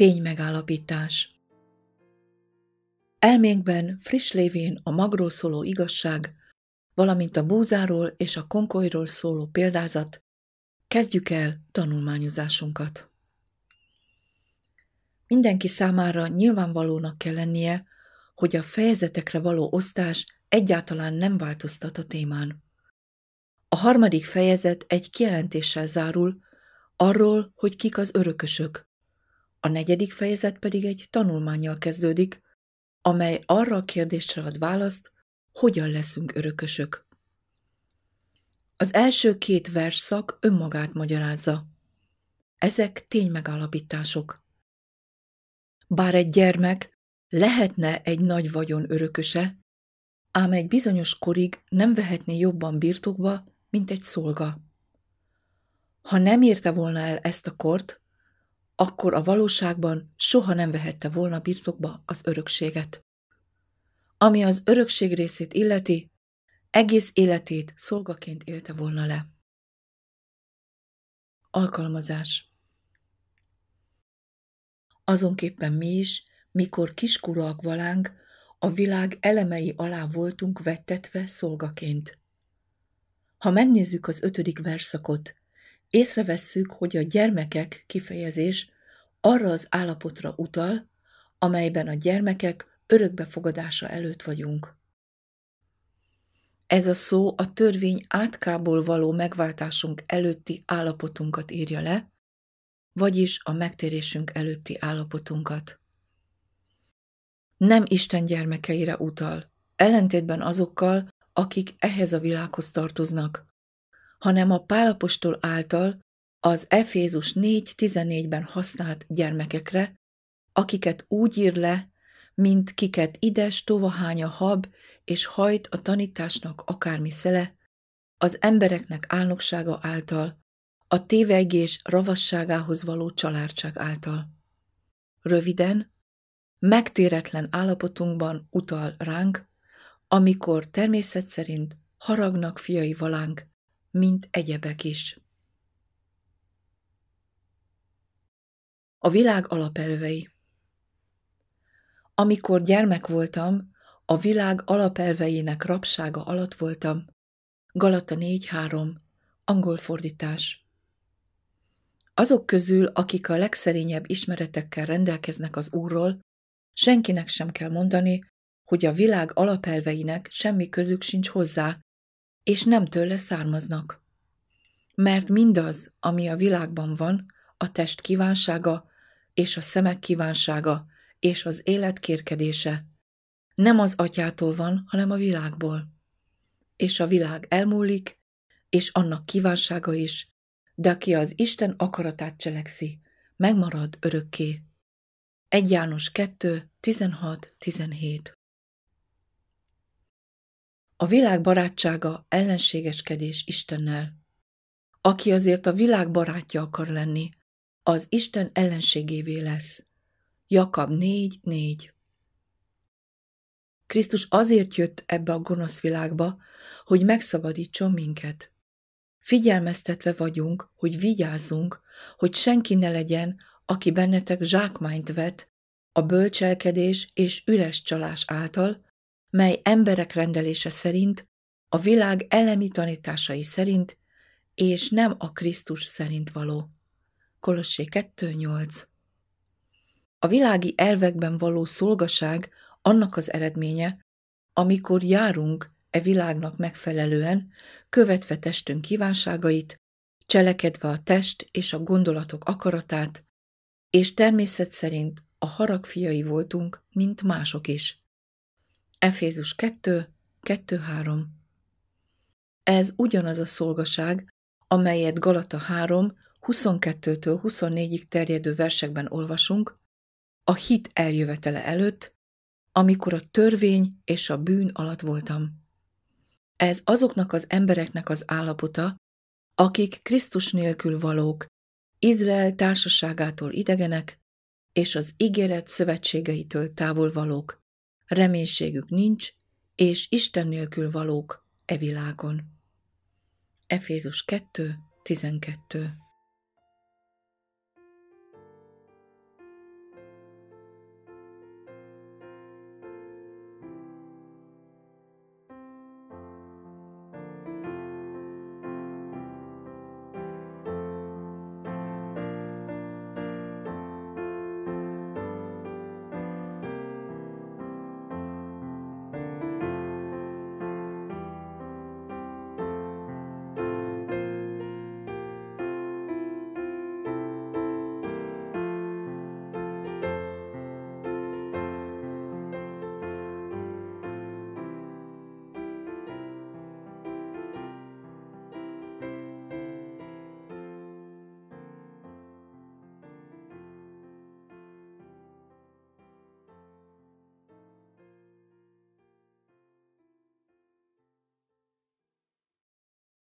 Ténymegállapítás Elménkben friss lévén a magról szóló igazság, valamint a búzáról és a konkolyról szóló példázat, kezdjük el tanulmányozásunkat. Mindenki számára nyilvánvalónak kell lennie, hogy a fejezetekre való osztás egyáltalán nem változtat a témán. A harmadik fejezet egy kijelentéssel zárul arról, hogy kik az örökösök. A negyedik fejezet pedig egy tanulmányjal kezdődik, amely arra a kérdésre ad választ, hogyan leszünk örökösök. Az első két versszak önmagát magyarázza. Ezek ténymegállapítások. Bár egy gyermek lehetne egy nagy vagyon örököse, ám egy bizonyos korig nem vehetné jobban birtokba, mint egy szolga. Ha nem érte volna el ezt a kort, akkor a valóságban soha nem vehette volna birtokba az örökséget. Ami az örökség részét illeti, egész életét szolgaként élte volna le. Alkalmazás Azonképpen mi is, mikor kiskurak valánk, a világ elemei alá voltunk vettetve szolgaként. Ha megnézzük az ötödik verszakot, észrevesszük, hogy a gyermekek kifejezés arra az állapotra utal, amelyben a gyermekek örökbefogadása előtt vagyunk. Ez a szó a törvény átkából való megváltásunk előtti állapotunkat írja le, vagyis a megtérésünk előtti állapotunkat. Nem Isten gyermekeire utal, ellentétben azokkal, akik ehhez a világhoz tartoznak, hanem a Pálapostól által az Efézus 4.14-ben használt gyermekekre, akiket úgy ír le, mint kiket ides tovahánya hab, és hajt a tanításnak akármi szele, az embereknek álnoksága által, a tévegés ravasságához való családság által. Röviden, megtéretlen állapotunkban utal ránk, amikor természet szerint haragnak fiai valánk, mint egyebek is. A világ alapelvei Amikor gyermek voltam, a világ alapelveinek rabsága alatt voltam. Galata 4.3. Angol fordítás. Azok közül, akik a legszerényebb ismeretekkel rendelkeznek az Úrról, senkinek sem kell mondani, hogy a világ alapelveinek semmi közük sincs hozzá, és nem tőle származnak. Mert mindaz, ami a világban van, a test kívánsága, és a szemek kívánsága, és az élet kérkedése, nem az atyától van, hanem a világból. És a világ elmúlik, és annak kívánsága is, de aki az Isten akaratát cselekszi, megmarad örökké. 1 János 2, 16-17 A világ barátsága ellenségeskedés Istennel. Aki azért a világ barátja akar lenni, az Isten ellenségévé lesz. Jakab 4.4 Krisztus azért jött ebbe a gonosz világba, hogy megszabadítson minket. Figyelmeztetve vagyunk, hogy vigyázzunk, hogy senki ne legyen, aki bennetek zsákmányt vet a bölcselkedés és üres csalás által, mely emberek rendelése szerint, a világ elemi tanításai szerint, és nem a Krisztus szerint való. Kolossé 2.8 A világi elvekben való szolgaság annak az eredménye, amikor járunk e világnak megfelelően, követve testünk kívánságait, cselekedve a test és a gondolatok akaratát, és természet szerint a harag fiai voltunk, mint mások is. Efézus 2, 2-3 Ez ugyanaz a szolgaság, amelyet Galata 3, 22-től 24-ig terjedő versekben olvasunk, a hit eljövetele előtt, amikor a törvény és a bűn alatt voltam. Ez azoknak az embereknek az állapota, akik Krisztus nélkül valók, Izrael társaságától idegenek, és az ígéret szövetségeitől távol valók, reménységük nincs, és Isten nélkül valók e világon. Efézus 2, 12